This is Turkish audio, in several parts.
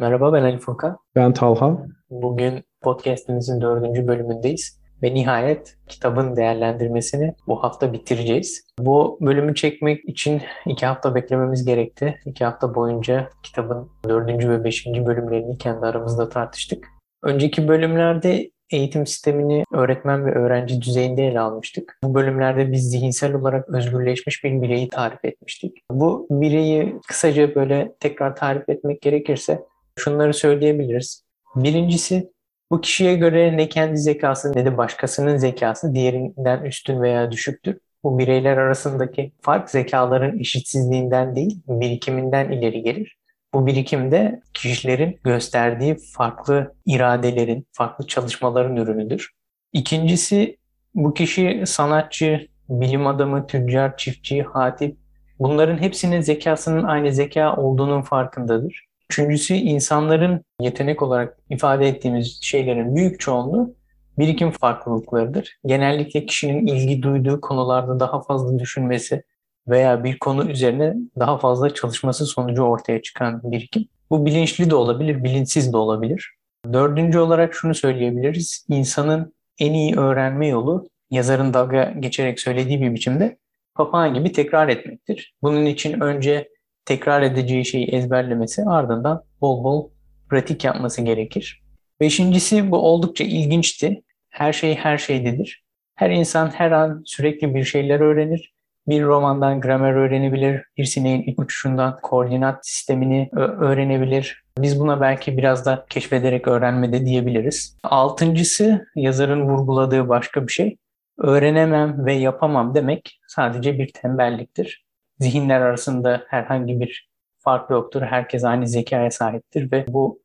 Merhaba ben Ali Furkan. Ben Talha. Bugün podcastimizin dördüncü bölümündeyiz ve nihayet kitabın değerlendirmesini bu hafta bitireceğiz. Bu bölümü çekmek için iki hafta beklememiz gerekti. İki hafta boyunca kitabın dördüncü ve beşinci bölümlerini kendi aramızda tartıştık. Önceki bölümlerde eğitim sistemini öğretmen ve öğrenci düzeyinde ele almıştık. Bu bölümlerde biz zihinsel olarak özgürleşmiş bir bireyi tarif etmiştik. Bu bireyi kısaca böyle tekrar tarif etmek gerekirse şunları söyleyebiliriz. Birincisi bu kişiye göre ne kendi zekası ne de başkasının zekası diğerinden üstün veya düşüktür. Bu bireyler arasındaki fark zekaların eşitsizliğinden değil, birikiminden ileri gelir. Bu birikimde kişilerin gösterdiği farklı iradelerin, farklı çalışmaların ürünüdür. İkincisi bu kişi sanatçı, bilim adamı, tüccar, çiftçi, hatip bunların hepsinin zekasının aynı zeka olduğunun farkındadır. Üçüncüsü insanların yetenek olarak ifade ettiğimiz şeylerin büyük çoğunluğu birikim farklılıklarıdır. Genellikle kişinin ilgi duyduğu konularda daha fazla düşünmesi veya bir konu üzerine daha fazla çalışması sonucu ortaya çıkan birikim. Bu bilinçli de olabilir, bilinçsiz de olabilir. Dördüncü olarak şunu söyleyebiliriz. İnsanın en iyi öğrenme yolu yazarın dalga geçerek söylediği bir biçimde papağan gibi tekrar etmektir. Bunun için önce tekrar edeceği şeyi ezberlemesi ardından bol bol pratik yapması gerekir. Beşincisi bu oldukça ilginçti. Her şey her şeydedir. Her insan her an sürekli bir şeyler öğrenir. Bir romandan gramer öğrenebilir, bir sineğin uçuşundan koordinat sistemini öğrenebilir. Biz buna belki biraz da keşfederek öğrenme de diyebiliriz. Altıncısı yazarın vurguladığı başka bir şey. Öğrenemem ve yapamam demek sadece bir tembelliktir zihinler arasında herhangi bir fark yoktur. Herkes aynı zekaya sahiptir ve bu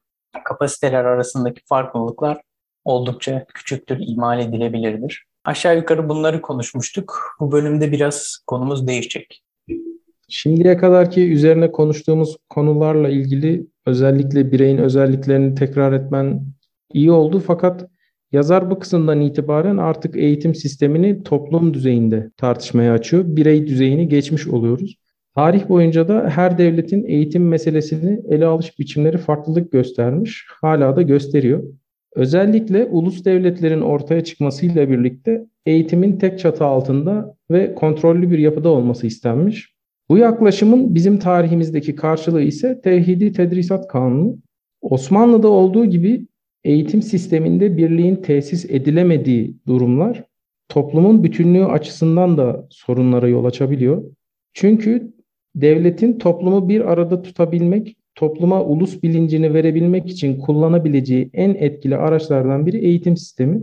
kapasiteler arasındaki farklılıklar oldukça küçüktür, imal edilebilirdir. Aşağı yukarı bunları konuşmuştuk. Bu bölümde biraz konumuz değişecek. Şimdiye kadarki üzerine konuştuğumuz konularla ilgili özellikle bireyin özelliklerini tekrar etmen iyi oldu fakat Yazar bu kısımdan itibaren artık eğitim sistemini toplum düzeyinde tartışmaya açıyor. Birey düzeyini geçmiş oluyoruz. Tarih boyunca da her devletin eğitim meselesini ele alış biçimleri farklılık göstermiş, hala da gösteriyor. Özellikle ulus devletlerin ortaya çıkmasıyla birlikte eğitimin tek çatı altında ve kontrollü bir yapıda olması istenmiş. Bu yaklaşımın bizim tarihimizdeki karşılığı ise Tevhidi Tedrisat Kanunu. Osmanlı'da olduğu gibi eğitim sisteminde birliğin tesis edilemediği durumlar toplumun bütünlüğü açısından da sorunlara yol açabiliyor. Çünkü devletin toplumu bir arada tutabilmek, topluma ulus bilincini verebilmek için kullanabileceği en etkili araçlardan biri eğitim sistemi.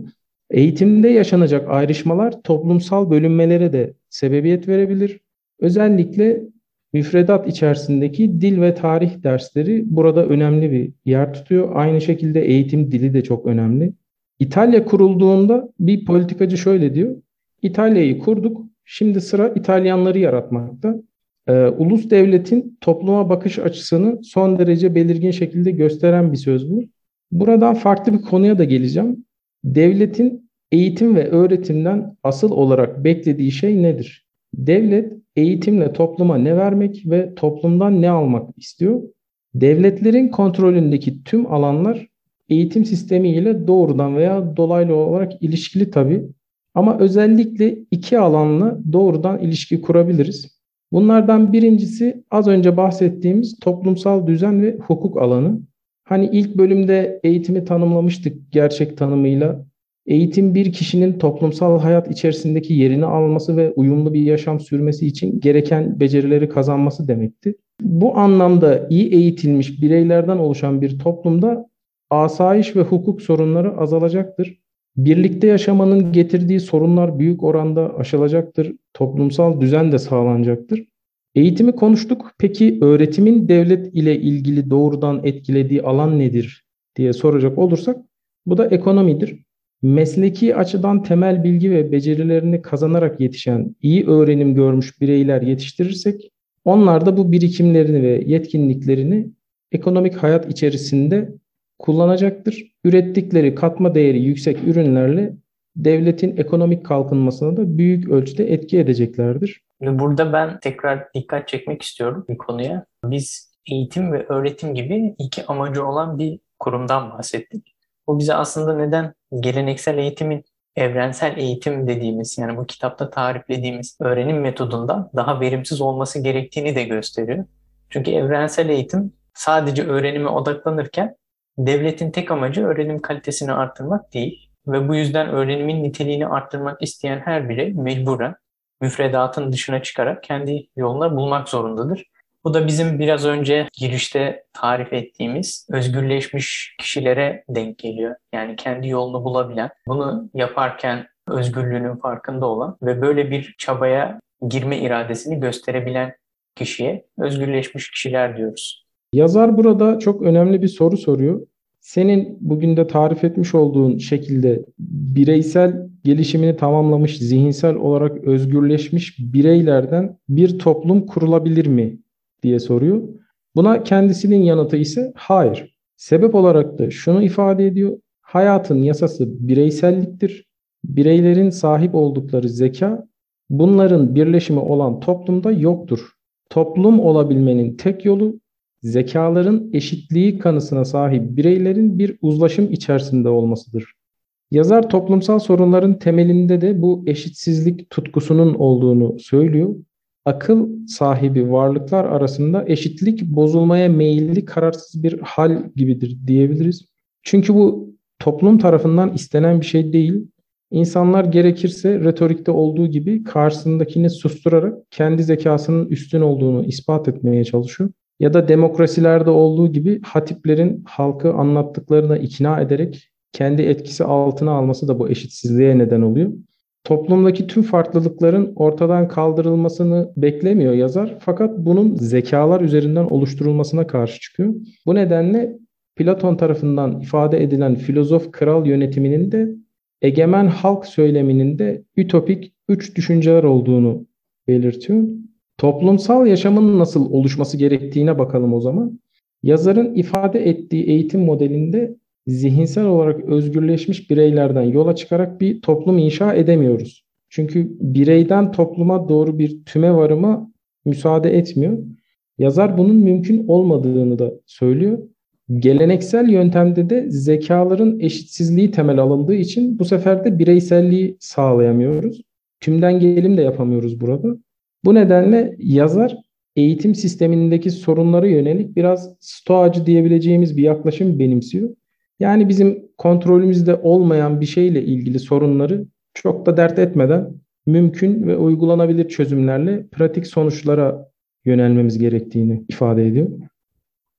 Eğitimde yaşanacak ayrışmalar toplumsal bölünmelere de sebebiyet verebilir. Özellikle müfredat içerisindeki dil ve tarih dersleri burada önemli bir yer tutuyor. Aynı şekilde eğitim dili de çok önemli. İtalya kurulduğunda bir politikacı şöyle diyor. İtalya'yı kurduk. Şimdi sıra İtalyanları yaratmakta. Ee, ulus devletin topluma bakış açısını son derece belirgin şekilde gösteren bir söz bu. Buradan farklı bir konuya da geleceğim. Devletin eğitim ve öğretimden asıl olarak beklediği şey nedir? Devlet eğitimle topluma ne vermek ve toplumdan ne almak istiyor? Devletlerin kontrolündeki tüm alanlar eğitim sistemi ile doğrudan veya dolaylı olarak ilişkili tabii. Ama özellikle iki alanla doğrudan ilişki kurabiliriz. Bunlardan birincisi az önce bahsettiğimiz toplumsal düzen ve hukuk alanı. Hani ilk bölümde eğitimi tanımlamıştık gerçek tanımıyla. Eğitim bir kişinin toplumsal hayat içerisindeki yerini alması ve uyumlu bir yaşam sürmesi için gereken becerileri kazanması demekti. Bu anlamda iyi eğitilmiş bireylerden oluşan bir toplumda asayiş ve hukuk sorunları azalacaktır. Birlikte yaşamanın getirdiği sorunlar büyük oranda aşılacaktır. Toplumsal düzen de sağlanacaktır. Eğitimi konuştuk. Peki öğretimin devlet ile ilgili doğrudan etkilediği alan nedir diye soracak olursak bu da ekonomidir. Mesleki açıdan temel bilgi ve becerilerini kazanarak yetişen, iyi öğrenim görmüş bireyler yetiştirirsek, onlar da bu birikimlerini ve yetkinliklerini ekonomik hayat içerisinde kullanacaktır. Ürettikleri katma değeri yüksek ürünlerle devletin ekonomik kalkınmasına da büyük ölçüde etki edeceklerdir. Burada ben tekrar dikkat çekmek istiyorum bir konuya. Biz eğitim ve öğretim gibi iki amacı olan bir kurumdan bahsettik. Bu bize aslında neden geleneksel eğitimin evrensel eğitim dediğimiz yani bu kitapta tariflediğimiz öğrenim metodundan daha verimsiz olması gerektiğini de gösteriyor. Çünkü evrensel eğitim sadece öğrenime odaklanırken devletin tek amacı öğrenim kalitesini arttırmak değil ve bu yüzden öğrenimin niteliğini arttırmak isteyen her birey mecburen müfredatın dışına çıkarak kendi yolunu bulmak zorundadır. Bu da bizim biraz önce girişte tarif ettiğimiz özgürleşmiş kişilere denk geliyor. Yani kendi yolunu bulabilen, bunu yaparken özgürlüğünün farkında olan ve böyle bir çabaya girme iradesini gösterebilen kişiye özgürleşmiş kişiler diyoruz. Yazar burada çok önemli bir soru soruyor. Senin bugün de tarif etmiş olduğun şekilde bireysel gelişimini tamamlamış, zihinsel olarak özgürleşmiş bireylerden bir toplum kurulabilir mi diye soruyor. Buna kendisinin yanıtı ise hayır. Sebep olarak da şunu ifade ediyor. Hayatın yasası bireyselliktir. Bireylerin sahip oldukları zeka bunların birleşimi olan toplumda yoktur. Toplum olabilmenin tek yolu zekaların eşitliği kanısına sahip bireylerin bir uzlaşım içerisinde olmasıdır. Yazar toplumsal sorunların temelinde de bu eşitsizlik tutkusunun olduğunu söylüyor akıl sahibi varlıklar arasında eşitlik bozulmaya meyilli kararsız bir hal gibidir diyebiliriz. Çünkü bu toplum tarafından istenen bir şey değil. İnsanlar gerekirse retorikte olduğu gibi karşısındakini susturarak kendi zekasının üstün olduğunu ispat etmeye çalışıyor. Ya da demokrasilerde olduğu gibi hatiplerin halkı anlattıklarına ikna ederek kendi etkisi altına alması da bu eşitsizliğe neden oluyor. Toplumdaki tüm farklılıkların ortadan kaldırılmasını beklemiyor yazar fakat bunun zekalar üzerinden oluşturulmasına karşı çıkıyor. Bu nedenle Platon tarafından ifade edilen filozof kral yönetiminin de egemen halk söyleminin de ütopik üç düşünceler olduğunu belirtiyor. Toplumsal yaşamın nasıl oluşması gerektiğine bakalım o zaman. Yazarın ifade ettiği eğitim modelinde zihinsel olarak özgürleşmiş bireylerden yola çıkarak bir toplum inşa edemiyoruz. Çünkü bireyden topluma doğru bir tüme varıma müsaade etmiyor. Yazar bunun mümkün olmadığını da söylüyor. Geleneksel yöntemde de zekaların eşitsizliği temel alındığı için bu sefer de bireyselliği sağlayamıyoruz. Tümden gelim de yapamıyoruz burada. Bu nedenle yazar eğitim sistemindeki sorunlara yönelik biraz stoacı diyebileceğimiz bir yaklaşım benimsiyor. Yani bizim kontrolümüzde olmayan bir şeyle ilgili sorunları çok da dert etmeden mümkün ve uygulanabilir çözümlerle pratik sonuçlara yönelmemiz gerektiğini ifade ediyor.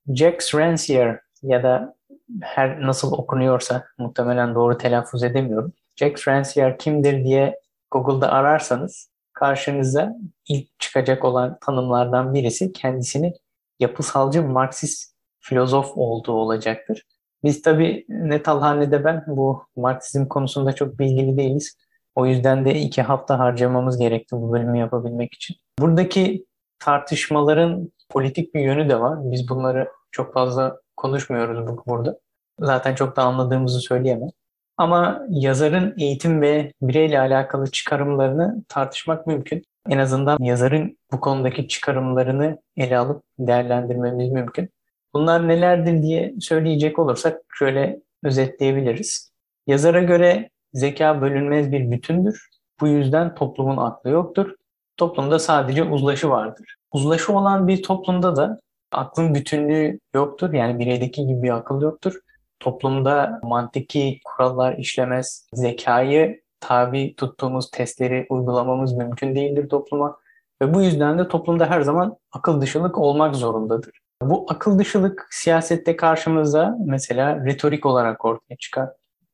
Jacques Rancière ya da her nasıl okunuyorsa muhtemelen doğru telaffuz edemiyorum. Jacques Rancière kimdir diye Google'da ararsanız karşınıza ilk çıkacak olan tanımlardan birisi kendisini yapısalcı Marksist filozof olduğu olacaktır. Biz tabii ne Talha ne de ben bu Marksizm konusunda çok bilgili değiliz. O yüzden de iki hafta harcamamız gerekti bu bölümü yapabilmek için. Buradaki tartışmaların politik bir yönü de var. Biz bunları çok fazla konuşmuyoruz burada. Zaten çok da anladığımızı söyleyemem. Ama yazarın eğitim ve bireyle alakalı çıkarımlarını tartışmak mümkün. En azından yazarın bu konudaki çıkarımlarını ele alıp değerlendirmemiz mümkün. Bunlar nelerdir diye söyleyecek olursak şöyle özetleyebiliriz. Yazara göre zeka bölünmez bir bütündür. Bu yüzden toplumun aklı yoktur. Toplumda sadece uzlaşı vardır. Uzlaşı olan bir toplumda da aklın bütünlüğü yoktur. Yani bireydeki gibi bir akıl yoktur. Toplumda mantiki kurallar işlemez. Zekayı tabi tuttuğumuz testleri uygulamamız mümkün değildir topluma. Ve bu yüzden de toplumda her zaman akıl dışılık olmak zorundadır. Bu akıl dışılık siyasette karşımıza mesela retorik olarak ortaya çıkar.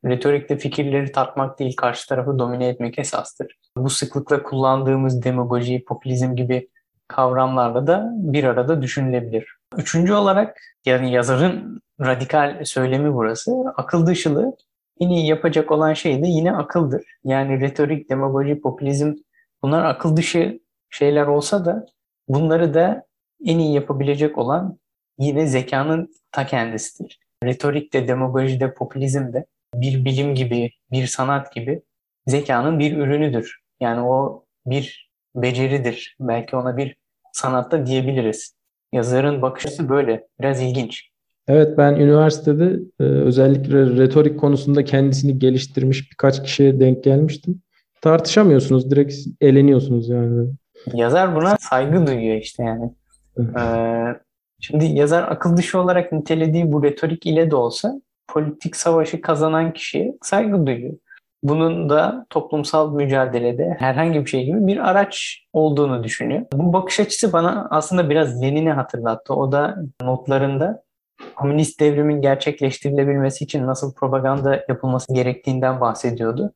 Retorikte fikirleri tartmak değil, karşı tarafı domine etmek esastır. Bu sıklıkla kullandığımız demagoji, popülizm gibi kavramlarla da bir arada düşünülebilir. Üçüncü olarak yani yazarın radikal söylemi burası. Akıl dışılığı en iyi yapacak olan şey de yine akıldır. Yani retorik, demagoji, popülizm bunlar akıl dışı şeyler olsa da bunları da en iyi yapabilecek olan yine zekanın ta kendisidir. Retorikte, demagojide, popülizmde bir bilim gibi, bir sanat gibi zekanın bir ürünüdür. Yani o bir beceridir. Belki ona bir sanatta diyebiliriz. Yazarın bakış açısı böyle. Biraz ilginç. Evet ben üniversitede e, özellikle retorik konusunda kendisini geliştirmiş birkaç kişiye denk gelmiştim. Tartışamıyorsunuz, direkt eleniyorsunuz yani. Yazar buna saygı duyuyor işte yani. Ee, şimdi yazar akıl dışı olarak nitelediği bu retorik ile de olsa politik savaşı kazanan kişiye saygı duyuyor. Bunun da toplumsal mücadelede herhangi bir şey gibi bir araç olduğunu düşünüyor. Bu bakış açısı bana aslında biraz Lenin'i hatırlattı. O da notlarında komünist devrimin gerçekleştirilebilmesi için nasıl propaganda yapılması gerektiğinden bahsediyordu.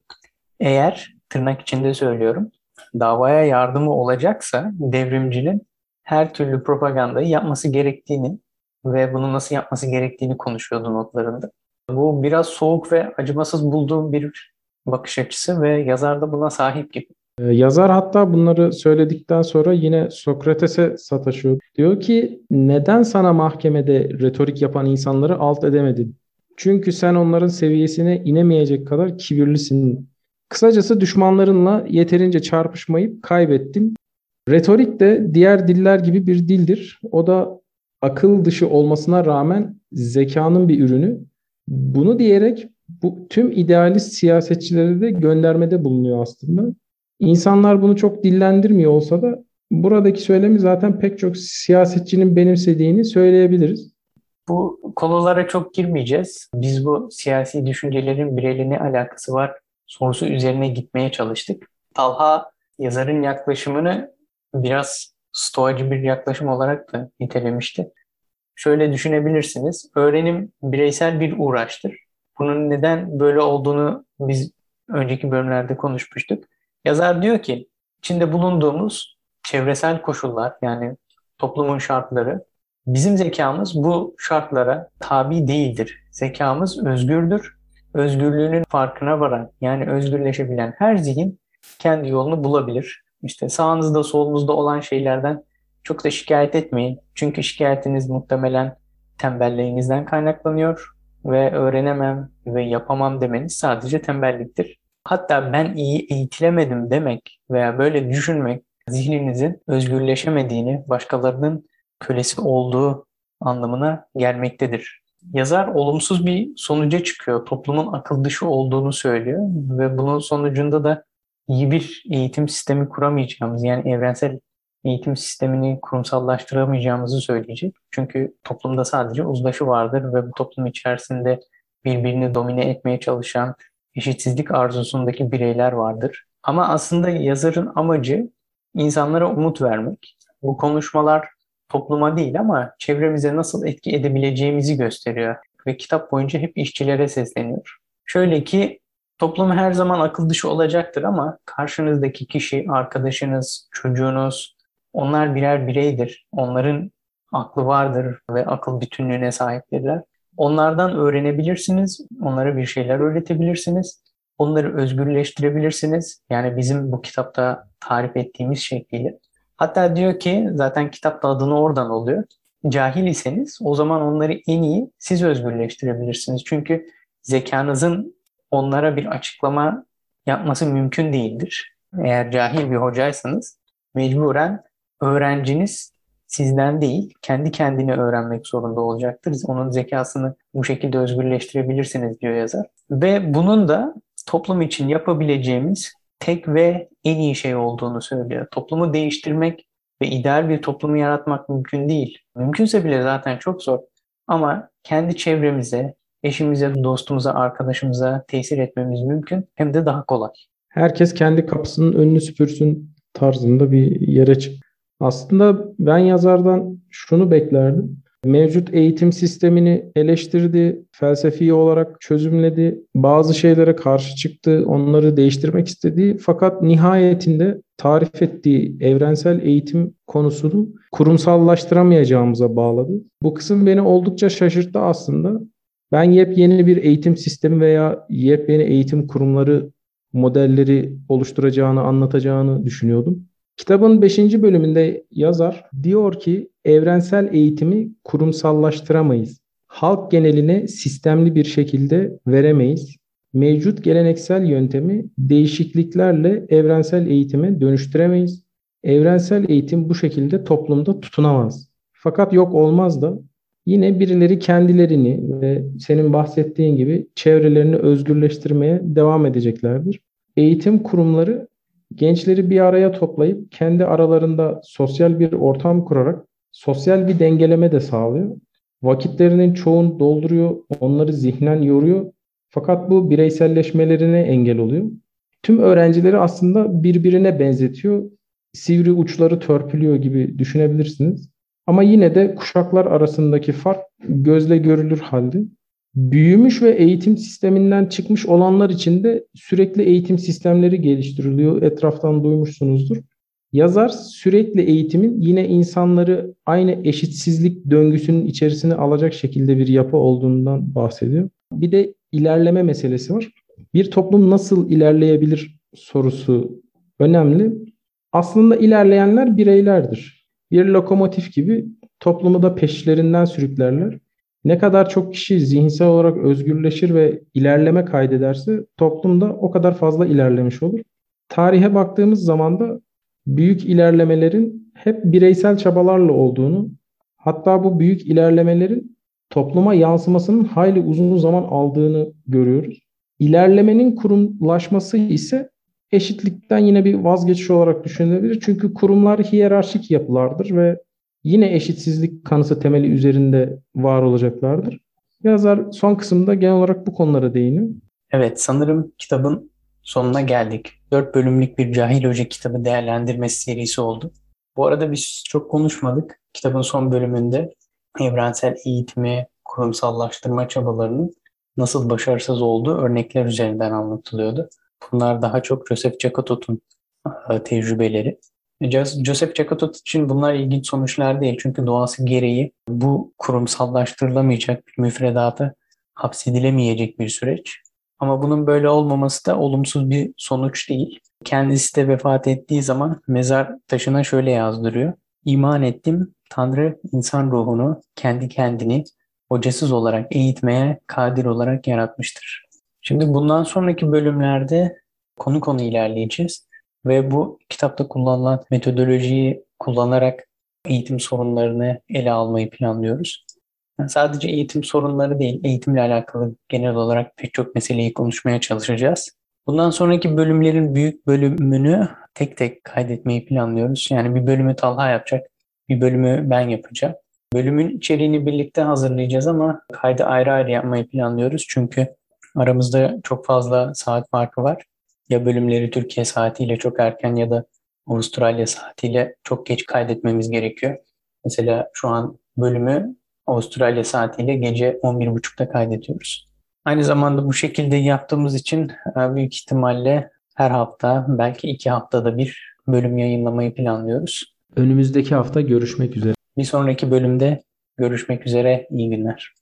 Eğer tırnak içinde söylüyorum davaya yardımı olacaksa devrimcinin her türlü propagandayı yapması gerektiğini ve bunu nasıl yapması gerektiğini konuşuyordu notlarında. Bu biraz soğuk ve acımasız bulduğum bir bakış açısı ve yazar da buna sahip gibi. Ee, yazar hatta bunları söyledikten sonra yine Sokrates'e sataşıyor. Diyor ki neden sana mahkemede retorik yapan insanları alt edemedin? Çünkü sen onların seviyesine inemeyecek kadar kibirlisin. Kısacası düşmanlarınla yeterince çarpışmayıp kaybettin. Retorik de diğer diller gibi bir dildir. O da akıl dışı olmasına rağmen zekanın bir ürünü. Bunu diyerek bu tüm idealist siyasetçilere de göndermede bulunuyor aslında. İnsanlar bunu çok dillendirmiyor olsa da buradaki söylemi zaten pek çok siyasetçinin benimsediğini söyleyebiliriz. Bu konulara çok girmeyeceğiz. Biz bu siyasi düşüncelerin bireyle ne alakası var sorusu üzerine gitmeye çalıştık. Talha yazarın yaklaşımını biraz stoacı bir yaklaşım olarak da nitelemişti. Şöyle düşünebilirsiniz. Öğrenim bireysel bir uğraştır. Bunun neden böyle olduğunu biz önceki bölümlerde konuşmuştuk. Yazar diyor ki içinde bulunduğumuz çevresel koşullar yani toplumun şartları bizim zekamız bu şartlara tabi değildir. Zekamız özgürdür. Özgürlüğünün farkına varan yani özgürleşebilen her zihin kendi yolunu bulabilir. İşte sağınızda solunuzda olan şeylerden çok da şikayet etmeyin. Çünkü şikayetiniz muhtemelen tembelliğinizden kaynaklanıyor ve öğrenemem ve yapamam demeniz sadece tembelliktir. Hatta ben iyi eğitilemedim demek veya böyle düşünmek zihninizin özgürleşemediğini, başkalarının kölesi olduğu anlamına gelmektedir. Yazar olumsuz bir sonuca çıkıyor. Toplumun akıl dışı olduğunu söylüyor ve bunun sonucunda da iyi bir eğitim sistemi kuramayacağımız yani evrensel eğitim sistemini kurumsallaştıramayacağımızı söyleyecek. Çünkü toplumda sadece uzlaşı vardır ve bu toplum içerisinde birbirini domine etmeye çalışan eşitsizlik arzusundaki bireyler vardır. Ama aslında yazarın amacı insanlara umut vermek. Bu konuşmalar topluma değil ama çevremize nasıl etki edebileceğimizi gösteriyor. Ve kitap boyunca hep işçilere sesleniyor. Şöyle ki toplum her zaman akıl dışı olacaktır ama karşınızdaki kişi, arkadaşınız, çocuğunuz, onlar birer bireydir. Onların aklı vardır ve akıl bütünlüğüne sahiptirler. Onlardan öğrenebilirsiniz, onlara bir şeyler öğretebilirsiniz, onları özgürleştirebilirsiniz. Yani bizim bu kitapta tarif ettiğimiz şekliyle. Hatta diyor ki zaten kitapta adını oradan oluyor. Cahil iseniz o zaman onları en iyi siz özgürleştirebilirsiniz. Çünkü zekanızın onlara bir açıklama yapması mümkün değildir. Eğer cahil bir hocaysanız mecburen öğrenciniz sizden değil, kendi kendini öğrenmek zorunda olacaktır. Onun zekasını bu şekilde özgürleştirebilirsiniz diyor yazar. Ve bunun da toplum için yapabileceğimiz tek ve en iyi şey olduğunu söylüyor. Toplumu değiştirmek ve ideal bir toplumu yaratmak mümkün değil. Mümkünse bile zaten çok zor. Ama kendi çevremize, eşimize, dostumuza, arkadaşımıza tesir etmemiz mümkün. Hem de daha kolay. Herkes kendi kapısının önünü süpürsün tarzında bir yere çık. Aslında ben yazardan şunu beklerdim. Mevcut eğitim sistemini eleştirdi, felsefi olarak çözümledi, bazı şeylere karşı çıktı, onları değiştirmek istedi. Fakat nihayetinde tarif ettiği evrensel eğitim konusunu kurumsallaştıramayacağımıza bağladı. Bu kısım beni oldukça şaşırttı aslında. Ben yepyeni bir eğitim sistemi veya yepyeni eğitim kurumları modelleri oluşturacağını, anlatacağını düşünüyordum. Kitabın 5. bölümünde yazar diyor ki evrensel eğitimi kurumsallaştıramayız. Halk geneline sistemli bir şekilde veremeyiz. Mevcut geleneksel yöntemi değişikliklerle evrensel eğitime dönüştüremeyiz. Evrensel eğitim bu şekilde toplumda tutunamaz. Fakat yok olmaz da yine birileri kendilerini ve senin bahsettiğin gibi çevrelerini özgürleştirmeye devam edeceklerdir. Eğitim kurumları gençleri bir araya toplayıp kendi aralarında sosyal bir ortam kurarak sosyal bir dengeleme de sağlıyor. Vakitlerinin çoğunu dolduruyor, onları zihnen yoruyor. Fakat bu bireyselleşmelerine engel oluyor. Tüm öğrencileri aslında birbirine benzetiyor. Sivri uçları törpülüyor gibi düşünebilirsiniz. Ama yine de kuşaklar arasındaki fark gözle görülür halde. Büyümüş ve eğitim sisteminden çıkmış olanlar için de sürekli eğitim sistemleri geliştiriliyor. Etraftan duymuşsunuzdur. Yazar sürekli eğitimin yine insanları aynı eşitsizlik döngüsünün içerisine alacak şekilde bir yapı olduğundan bahsediyor. Bir de ilerleme meselesi var. Bir toplum nasıl ilerleyebilir sorusu önemli. Aslında ilerleyenler bireylerdir. Bir lokomotif gibi toplumu da peşlerinden sürüklerler. Ne kadar çok kişi zihinsel olarak özgürleşir ve ilerleme kaydederse toplumda o kadar fazla ilerlemiş olur. Tarihe baktığımız zaman da büyük ilerlemelerin hep bireysel çabalarla olduğunu, hatta bu büyük ilerlemelerin topluma yansımasının hayli uzun zaman aldığını görüyoruz. İlerlemenin kurumlaşması ise eşitlikten yine bir vazgeçiş olarak düşünülebilir. Çünkü kurumlar hiyerarşik yapılardır ve yine eşitsizlik kanısı temeli üzerinde var olacaklardır. Yazar son kısımda genel olarak bu konulara değiniyor. Evet, sanırım kitabın sonuna geldik. Dört bölümlük bir Cahil Hoca kitabı değerlendirmesi serisi oldu. Bu arada biz çok konuşmadık. Kitabın son bölümünde evrensel eğitimi, kurumsallaştırma çabalarının nasıl başarısız olduğu örnekler üzerinden anlatılıyordu. Bunlar daha çok Joseph Jacotot'un e, tecrübeleri. Joseph Jacquot için bunlar ilginç sonuçlar değil. Çünkü doğası gereği bu kurumsallaştırılamayacak bir müfredata hapsedilemeyecek bir süreç. Ama bunun böyle olmaması da olumsuz bir sonuç değil. Kendisi de vefat ettiği zaman mezar taşına şöyle yazdırıyor. İman ettim, Tanrı insan ruhunu kendi kendini hocasız olarak eğitmeye kadir olarak yaratmıştır. Şimdi bundan sonraki bölümlerde konu konu ilerleyeceğiz ve bu kitapta kullanılan metodolojiyi kullanarak eğitim sorunlarını ele almayı planlıyoruz. Yani sadece eğitim sorunları değil, eğitimle alakalı genel olarak pek çok meseleyi konuşmaya çalışacağız. Bundan sonraki bölümlerin büyük bölümünü tek tek kaydetmeyi planlıyoruz. Yani bir bölümü Talha yapacak, bir bölümü ben yapacağım. Bölümün içeriğini birlikte hazırlayacağız ama kaydı ayrı ayrı yapmayı planlıyoruz. Çünkü aramızda çok fazla saat farkı var. Ya bölümleri Türkiye saatiyle çok erken ya da Avustralya saatiyle çok geç kaydetmemiz gerekiyor. Mesela şu an bölümü Avustralya saatiyle gece 11.30'da kaydediyoruz. Aynı zamanda bu şekilde yaptığımız için e, büyük ihtimalle her hafta belki iki haftada bir bölüm yayınlamayı planlıyoruz. Önümüzdeki hafta görüşmek üzere. Bir sonraki bölümde görüşmek üzere. İyi günler.